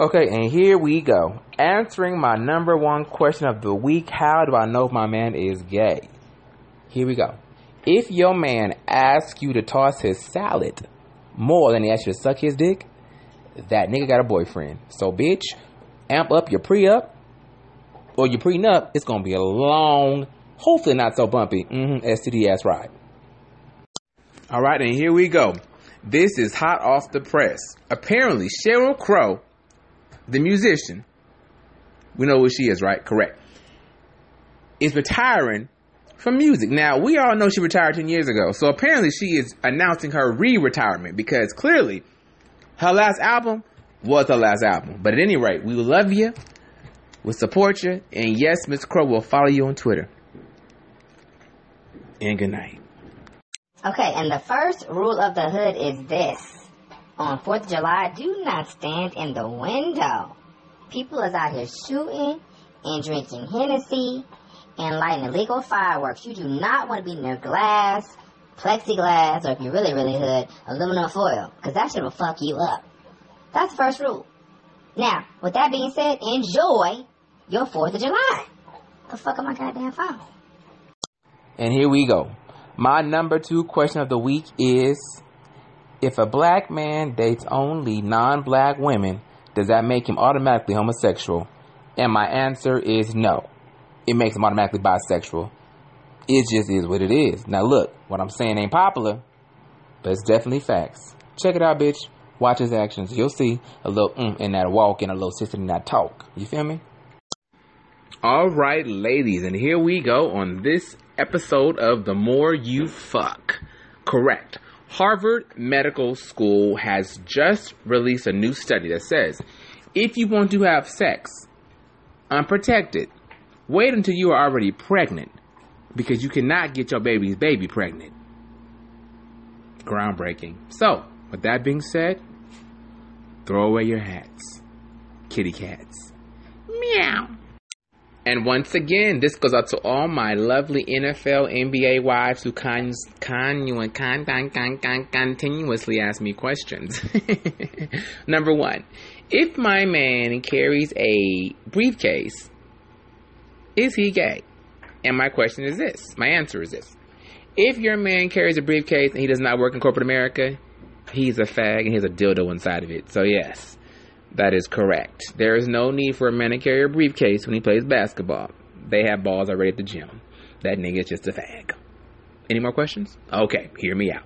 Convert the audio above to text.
Okay, and here we go. Answering my number one question of the week How do I know if my man is gay? Here we go. If your man asks you to toss his salad more than he asks you to suck his dick, that nigga got a boyfriend. So, bitch, amp up your pre up or your prenup. It's gonna be a long, hopefully not so bumpy, mm-hmm, STD ass ride. All right, and here we go. This is hot off the press. Apparently, Sheryl Crow, the musician, we know who she is, right? Correct. Is retiring from music. Now, we all know she retired 10 years ago. So apparently, she is announcing her re retirement because clearly her last album was her last album. But at any rate, we love you, we'll support you, and yes, Miss Crow will follow you on Twitter. And good night. Okay, and the first rule of the hood is this. On 4th of July, do not stand in the window. People is out here shooting and drinking Hennessy and lighting illegal fireworks. You do not want to be near glass, plexiglass, or if you're really, really hood, aluminum foil, because that shit will fuck you up. That's the first rule. Now, with that being said, enjoy your 4th of July. The fuck am my goddamn phone? And here we go. My number two question of the week is If a black man dates only non black women, does that make him automatically homosexual? And my answer is no. It makes him automatically bisexual. It just is what it is. Now, look, what I'm saying ain't popular, but it's definitely facts. Check it out, bitch. Watch his actions. You'll see a little mm in that walk and a little sister in that talk. You feel me? All right, ladies, and here we go on this episode of The More You Fuck. Correct. Harvard Medical School has just released a new study that says if you want to have sex unprotected, wait until you are already pregnant because you cannot get your baby's baby pregnant. Groundbreaking. So, with that being said, throw away your hats. Kitty cats. And once again, this goes out to all my lovely NFL, NBA wives who con, con, con, con, con, con, continuously ask me questions. Number one, if my man carries a briefcase, is he gay? And my question is this. My answer is this. If your man carries a briefcase and he does not work in corporate America, he's a fag and he has a dildo inside of it. So yes. That is correct. There is no need for a man to carry a briefcase when he plays basketball. They have balls already at the gym. That nigga is just a fag. Any more questions? Okay, hear me out.